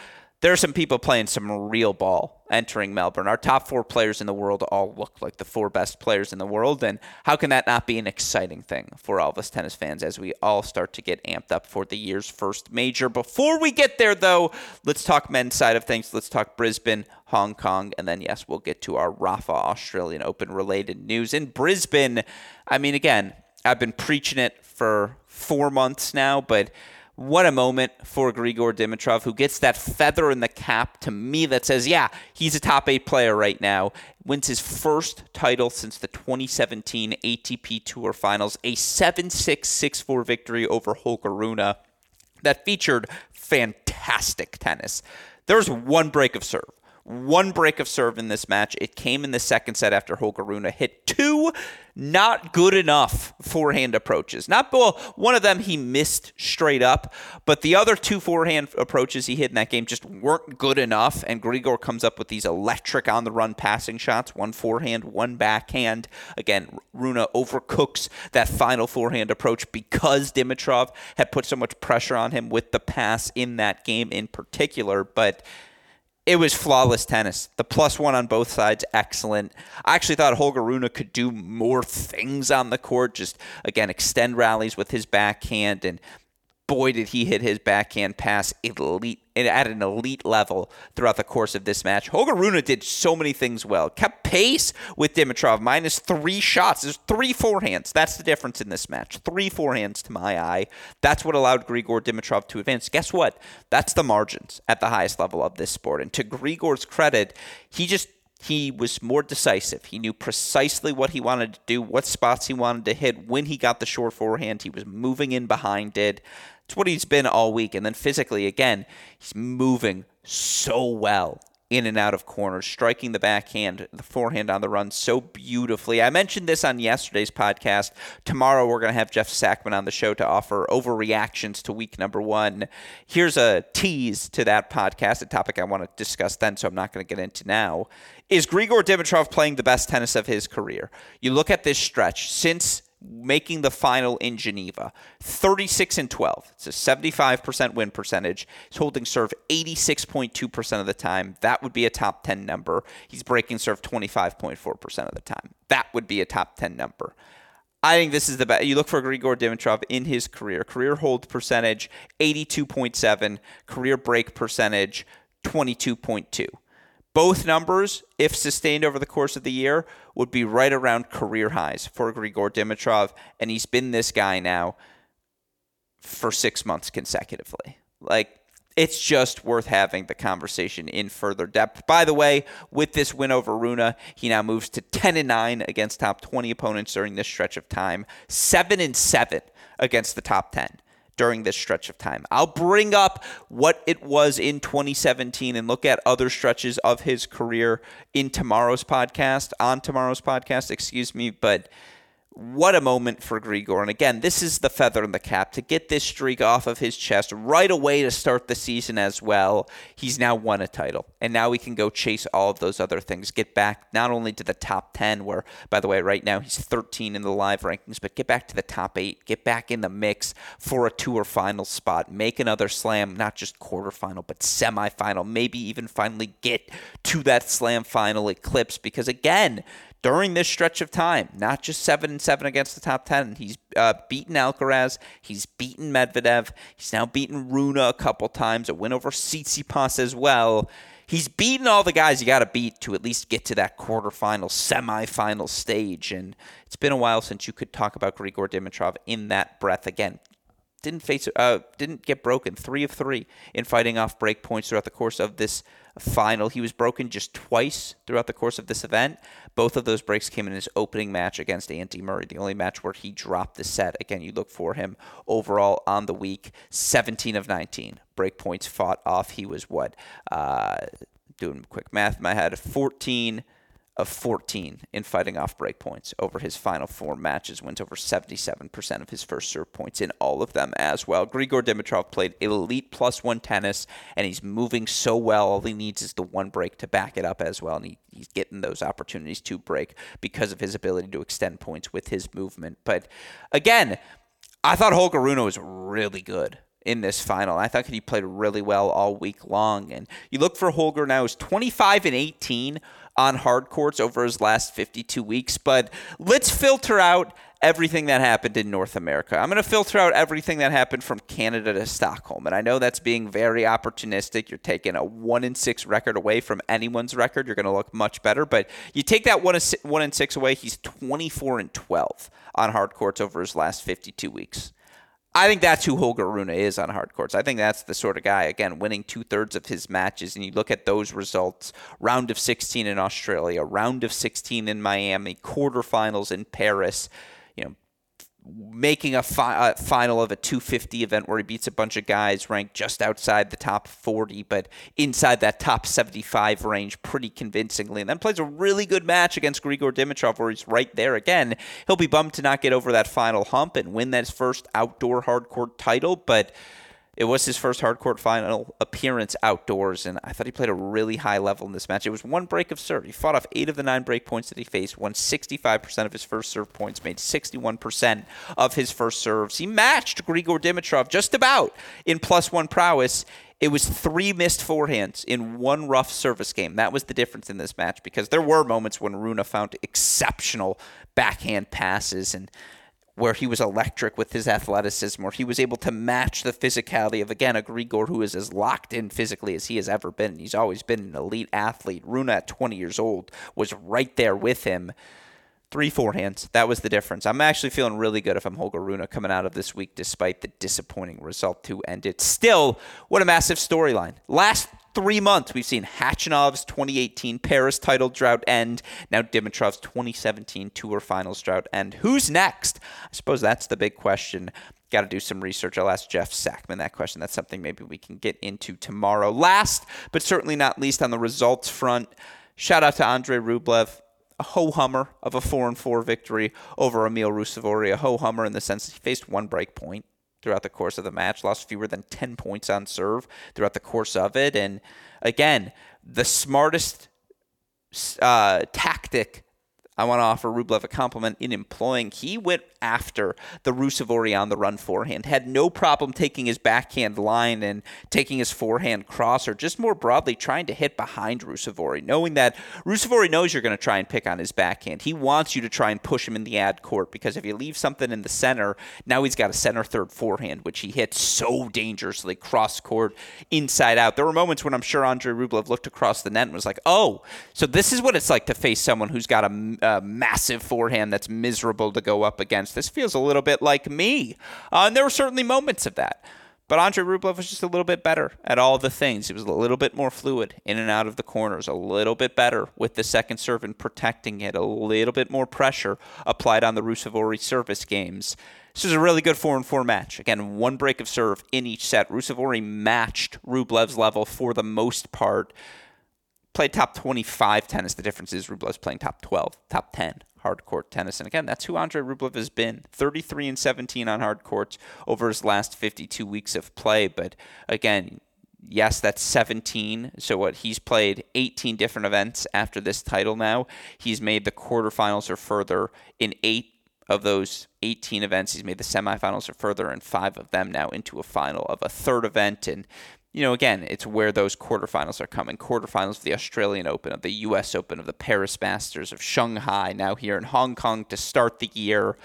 there are some people playing some real ball entering Melbourne. Our top four players in the world all look like the four best players in the world. And how can that not be an exciting thing for all of us tennis fans as we all start to get amped up for the year's first major? Before we get there, though, let's talk men's side of things. Let's talk Brisbane, Hong Kong, and then, yes, we'll get to our Rafa Australian Open related news. In Brisbane, I mean, again, I've been preaching it for four months now, but what a moment for Grigor Dimitrov, who gets that feather in the cap to me that says, yeah, he's a top eight player right now. Wins his first title since the 2017 ATP Tour Finals, a 7 6 6 4 victory over Holger Rune that featured fantastic tennis. There was one break of serve one break of serve in this match. It came in the second set after Holger Rune hit two not good enough forehand approaches. Not well, one of them he missed straight up, but the other two forehand approaches he hit in that game just weren't good enough. And Grigor comes up with these electric on the run passing shots, one forehand, one backhand. Again, Rune overcooks that final forehand approach because Dimitrov had put so much pressure on him with the pass in that game in particular. But it was flawless tennis. The plus one on both sides, excellent. I actually thought Holger Rune could do more things on the court. Just again, extend rallies with his backhand and boy, did he hit his backhand pass elite at an elite level throughout the course of this match. Holger Rune did so many things well. Kept pace with Dimitrov, minus three shots. There's three forehands. That's the difference in this match. Three forehands to my eye. That's what allowed Grigor Dimitrov to advance. Guess what? That's the margins at the highest level of this sport. And to Grigor's credit, he just he was more decisive. He knew precisely what he wanted to do, what spots he wanted to hit. When he got the short forehand, he was moving in behind it. It's what he's been all week. And then physically, again, he's moving so well in and out of corners, striking the backhand, the forehand on the run so beautifully. I mentioned this on yesterday's podcast. Tomorrow we're going to have Jeff Sackmann on the show to offer overreactions to week number one. Here's a tease to that podcast, a topic I want to discuss then, so I'm not going to get into now. Is Grigor Dimitrov playing the best tennis of his career? You look at this stretch since making the final in Geneva. 36 and 12. It's a 75% win percentage. He's holding serve 86.2% of the time. That would be a top 10 number. He's breaking serve 25.4% of the time. That would be a top 10 number. I think this is the best. You look for Grigor Dimitrov in his career. Career hold percentage 82.7, career break percentage 22.2. Both numbers, if sustained over the course of the year, would be right around career highs for Grigor Dimitrov, and he's been this guy now for six months consecutively. Like, it's just worth having the conversation in further depth. By the way, with this win over Rune, he now moves to 10 and 9 against top 20 opponents during this stretch of time, 7 and 7 against the top 10 during this stretch of time. I'll bring up what it was in 2017 and look at other stretches of his career in tomorrow's podcast, on tomorrow's podcast, excuse me, but what a moment for Grigor. And again, this is the feather in the cap to get this streak off of his chest right away to start the season as well. He's now won a title. And now he can go chase all of those other things. Get back not only to the top 10, where, by the way, right now he's 13 in the live rankings, but get back to the top eight. Get back in the mix for a tour final spot. Make another slam, not just quarterfinal, but semifinal. Maybe even finally get to that slam final eclipse. Because again, during this stretch of time, not just seven and seven against the top ten. He's uh, beaten Alcaraz, he's beaten Medvedev, he's now beaten Rune a couple times, a win over Tsitsipas as well. He's beaten all the guys you got to beat to at least get to that quarterfinal, semifinal stage. And it's been a while since you could talk about Grigor Dimitrov in that breath again didn't face uh, didn't get broken three of three in fighting off break points throughout the course of this final. He was broken just twice throughout the course of this event. Both of those breaks came in his opening match against Andy Murray, the only match where he dropped the set. Again, you look for him overall on the week, 17 of 19 break points fought off. He was what? Uh, doing quick math in my head, 14 of 14 in fighting off break points over his final four matches, wins over 77% of his first serve points in all of them as well. Grigor Dimitrov played elite plus one tennis, and he's moving so well. All he needs is the one break to back it up as well, and he, he's getting those opportunities to break because of his ability to extend points with his movement. But again, I thought Holger Rune was really good in this final. I thought he played really well all week long. And you look for Holger now is 25 and 18 on hard courts over his last 52 weeks. But let's filter out everything that happened in North America. I'm going to filter out everything that happened from Canada to Stockholm. And I know that's being very opportunistic. You're taking a 1 in 6 record away from anyone's record. You're going to look much better, but you take that 1 in 6, 1 in 6 away, he's 24 and 12 on hard courts over his last 52 weeks. I think that's who Holger Rune is on hard courts. I think that's the sort of guy, again, winning two thirds of his matches. And you look at those results round of 16 in Australia, round of 16 in Miami, quarterfinals in Paris, making a, fi- a, final of a 250 event where he beats a bunch of guys ranked just outside the top 40, but inside that top 75 range pretty convincingly. And then plays a really good match against Grigor Dimitrov where he's right there again. He'll be bummed to not get over that final hump and win that first outdoor hardcourt title, but it was his first hardcourt final appearance outdoors, and I thought he played a really high level in this match. It was one break of serve. He fought off eight of the nine break points that he faced, won 65% of his first serve points, made 61% of his first serves. He matched Grigor Dimitrov just about in plus one prowess. It was three missed forehands in one rough service game. That was the difference in this match because there were moments when Rune found exceptional backhand passes and where he was electric with his athleticism, where he was able to match the physicality of, again, a Grigor who is as locked in physically as he has ever been. He's always been an elite athlete. Rune, at 20 years old, was right there with him. Three forehands. That was the difference. I'm actually feeling really good if I'm Holger Rune coming out of this week despite the disappointing result to end it. Still, what a massive storyline. Last three months, we've seen Khachanov's 2018 Paris title drought end. Now Dimitrov's 2017 Tour Finals drought end. Who's next? I suppose that's the big question. Got to do some research. I'll ask Jeff Sackmann that question. That's something maybe we can get into tomorrow. Last, but certainly not least on the results front, shout out to Andre Rublev a ho hummer of a four and four victory over Emil Ruusuvuori. A ho hummer in the sense that he faced one break point throughout the course of the match, lost fewer than 10 points on serve throughout the course of it. And again, the smartest uh, tactic I want to offer Rublev a compliment in employing. He went after the Ruusuvuori on the run forehand, had no problem taking his backhand line and taking his forehand cross, or just more broadly trying to hit behind Ruusuvuori, knowing that Ruusuvuori knows you're going to try and pick on his backhand. He wants you to try and push him in the ad court because if you leave something in the center, now he's got a center third forehand, which he hits so dangerously cross court, inside out. There were moments when I'm sure Andre Rublev looked across the net and was like, oh, so this is what it's like to face someone who's got a uh, massive forehand that's miserable to go up against. This feels a little bit like me. Uh, and there were certainly moments of that. But Andre Rublev was just a little bit better at all the things. He was a little bit more fluid in and out of the corners, a little bit better with the second serve and protecting it, a little bit more pressure applied on the Ruusuvuori service games. This was a really good 4 and 4 match. Again, one break of serve in each set. Ruusuvuori matched Rublev's level for the most part. Played top 25 tennis. The difference is Rublev's playing top 12, top 10 hard court tennis. And again, that's who Andre Rublev has been 33 and 17 on hard courts over his last 52 weeks of play. But again, yes, that's 17. So what he's played 18 different events after this title now. He's made the quarterfinals or further in eight of those 18 events. He's made the semifinals or further in five of them now into a final of a third event. And you know, again, it's where those quarterfinals are coming. Quarterfinals of the Australian Open, of the U.S. Open, of the Paris Masters, of Shanghai, now here in Hong Kong to start the year.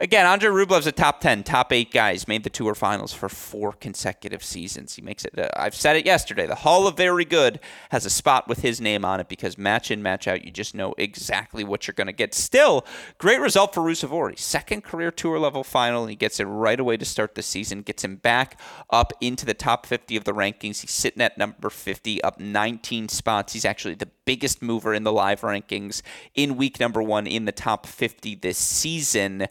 Again, Andre Rublev's a top 10, top eight guys, made the tour finals for four consecutive seasons. He makes it, uh, I've said it yesterday, the Hall of Very Good has a spot with his name on it because match in, match out, you just know exactly what you're going to get. Still, great result for Ruusuvuori. Second career tour level final. He gets it right away to start the season, gets him back up into the top 50 of the rankings. He's sitting at number 50, up 19 spots. He's actually the biggest mover in the live rankings in week number one in the top 50 this season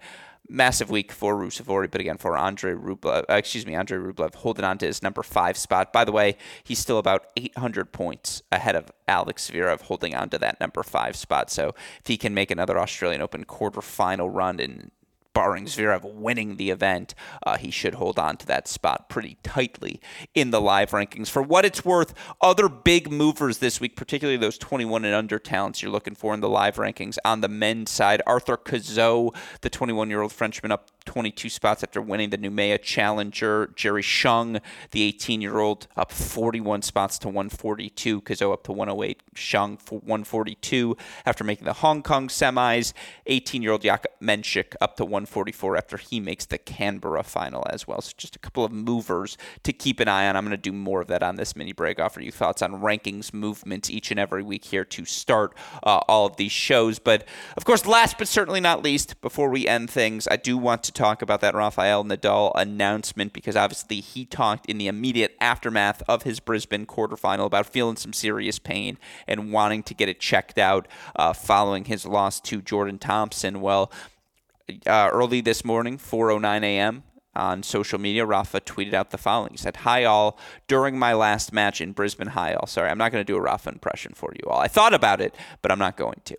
massive week for Ruusuvuori, but again for Andre Rublev, uh, excuse me, Andre Rublev holding on to his number five spot. By the way, he's still about 800 points ahead of Alex Zverev, holding on to that number five spot. So if he can make another Australian Open quarterfinal run and barring Zverev winning the event, uh, he should hold on to that spot pretty tightly in the live rankings. For what it's worth, other big movers this week, particularly those 21 and under talents you're looking for in the live rankings on the men's side, Arthur Cazaux, the 21 year old Frenchman, up 22 spots after winning the Noumea Challenger. Jerry Shang, the 18 year old, up 41 spots to 142. Cazaux up to 108. Shang 142 after making the Hong Kong semis. 18 year old Jakub Mensik up to 144 after he makes the Canberra final as well. So just a couple of movers to keep an eye on. I'm going to do more of that on this mini break. Offer you thoughts on rankings movements each and every week here to start uh, all of these shows. But of course, last but certainly not least, before we end things, I do want to talk about that Rafael Nadal announcement because obviously he talked in the immediate aftermath of his Brisbane quarterfinal about feeling some serious pain and wanting to get it checked out uh, following his loss to Jordan Thompson. Well, uh, early this morning, 4:09 a.m. On social media, Rafa tweeted out the following. He said, Hi, all. During my last match in Brisbane, hi, all. Sorry, I'm not going to do a Rafa impression for you all. I thought about it, but I'm not going to.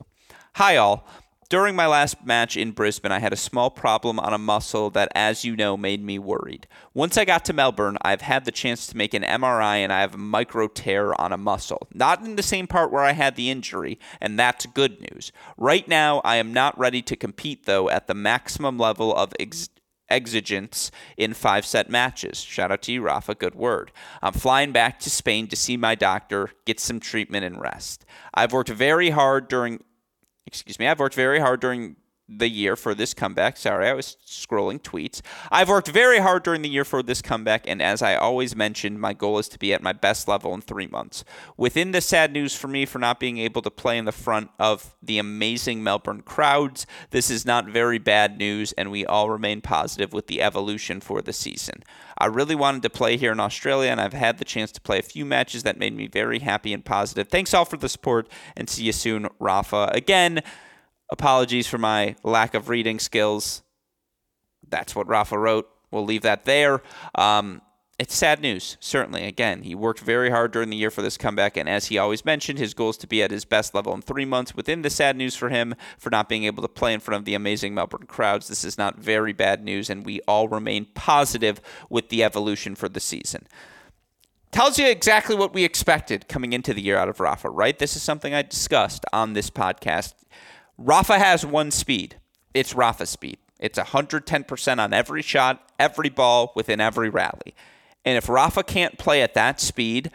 Hi, all. During my last match in Brisbane, I had a small problem on a muscle that, as you know, made me worried. Once I got to Melbourne, I've had the chance to make an MRI and I have a micro tear on a muscle. Not in the same part where I had the injury, and that's good news. Right now, I am not ready to compete, though, at the maximum level of ex- exigence in five set matches. Shout out to you, Rafa. Good word. I'm flying back to Spain to see my doctor, get some treatment, and rest. I've worked very hard during excuse me, I've worked very hard during the year for this comeback. Sorry, I was scrolling tweets. I've worked very hard during the year for this comeback, and as I always mentioned, my goal is to be at my best level in three months. Within the sad news for me for not being able to play in the front of the amazing Melbourne crowds, this is not very bad news, and we all remain positive with the evolution for the season. I really wanted to play here in Australia, and I've had the chance to play a few matches that made me very happy and positive. Thanks all for the support, and see you soon, Rafa. Again, Apologies for my lack of reading skills. That's what Rafa wrote. We'll leave that there. Um, it's sad news, certainly. Again, he worked very hard during the year for this comeback, and as he always mentioned, his goal is to be at his best level in three months. Within the sad news for him for not being able to play in front of the amazing Melbourne crowds, this is not very bad news, and we all remain positive with the evolution for the season. Tells you exactly what we expected coming into the year out of Rafa, right? This is something I discussed on this podcast Rafa has one speed. It's Rafa speed. It's 110% on every shot, every ball, within every rally. And if Rafa can't play at that speed,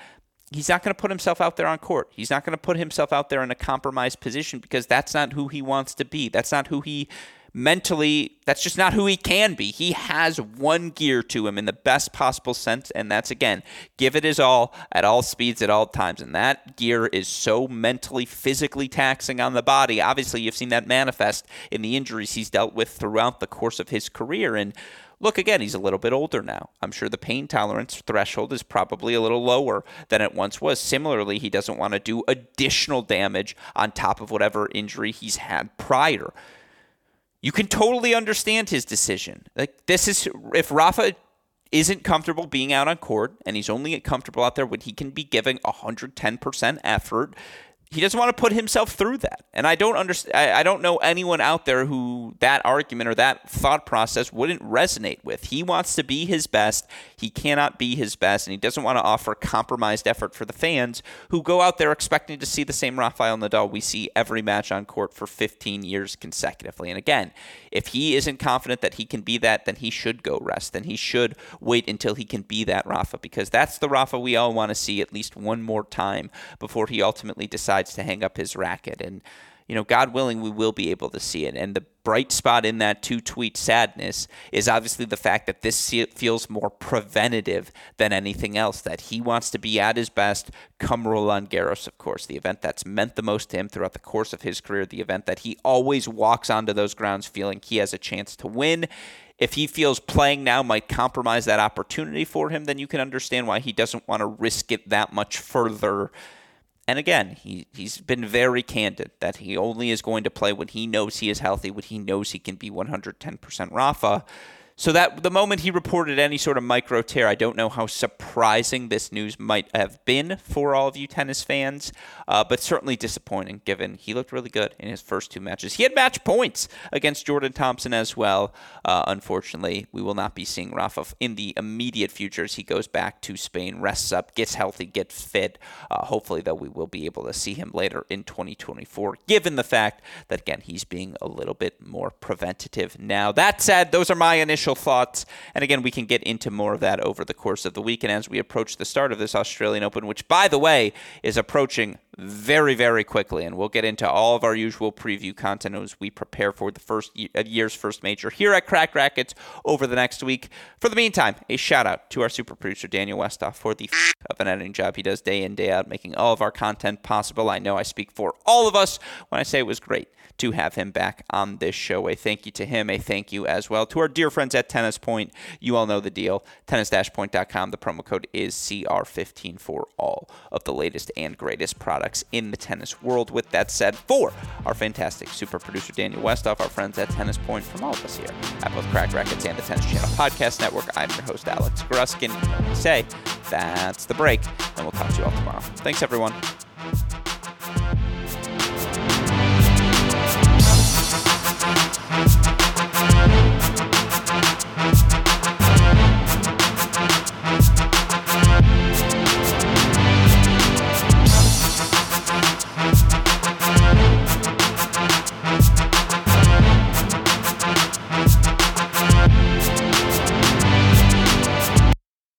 he's not going to put himself out there on court. He's not going to put himself out there in a compromised position because that's not who he wants to be. That's not who he mentally, that's just not who he can be. He has one gear to him in the best possible sense, and that's again, give it his all at all speeds at all times. And that gear is so mentally, physically taxing on the body. Obviously, you've seen that manifest in the injuries he's dealt with throughout the course of his career. And Look, again, he's a little bit older now. I'm sure the pain tolerance threshold is probably a little lower than it once was. Similarly, he doesn't want to do additional damage on top of whatever injury he's had prior. You can totally understand his decision. Like this is if Rafa isn't comfortable being out on court and he's only comfortable out there when he can be giving 110% effort, he doesn't want to put himself through that. And I don't understand. I don't know anyone out there who that argument or that thought process wouldn't resonate with. He wants to be his best. He cannot be his best, and he doesn't want to offer compromised effort for the fans who go out there expecting to see the same Rafael Nadal we see every match on court for 15 years consecutively. And again, if he isn't confident that he can be that, then he should go rest. Then he should wait until he can be that Rafa because that's the Rafa we all want to see at least one more time before he ultimately decides to hang up his racket. And, you know, God willing, we will be able to see it. And the bright spot in that two tweet sadness is obviously the fact that this feels more preventative than anything else, that he wants to be at his best come Roland Garros, of course, the event that's meant the most to him throughout the course of his career, the event that he always walks onto those grounds feeling he has a chance to win. If he feels playing now might compromise that opportunity for him, then you can understand why he doesn't want to risk it that much further and again, he, he's been very candid that he only is going to play when he knows he is healthy, when he knows he can be 110% Rafa. So that the moment he reported any sort of micro tear, I don't know how surprising this news might have been for all of you tennis fans, uh, but certainly disappointing given he looked really good in his first two matches. He had match points against Jordan Thompson as well. Uh, unfortunately, we will not be seeing Rafa in the immediate future as he goes back to Spain, rests up, gets healthy, gets fit. Uh, hopefully, though, we will be able to see him later in 2024, given the fact that again he's being a little bit more preventative now. That said, those are my initial initial thoughts. And again, we can get into more of that over the course of the week. And as we approach the start of this Australian Open, which, by the way, is approaching very, very quickly. And we'll get into all of our usual preview content as we prepare for the first uh, year's first major here at Cracked Racquets over the next week. For the meantime, a shout out to our super producer, Daniel Westoff, for the f- of an editing job he does day in, day out, making all of our content possible. I know I speak for all of us when I say it was great to have him back on this show. A thank you to him, a thank you as well to our dear friends at Tennis Point. You all know the deal. Tennis-point.com. The promo code is CR15 for all of the latest and greatest products in the tennis world. With that said, for our fantastic super producer Daniel Westoff, our friends at Tennis Point, from all of us here at both Cracked Racquets and the Tennis Channel Podcast Network, I'm your host Alex Gruskin. say that's the break, and we'll talk to you all tomorrow. Thanks, everyone.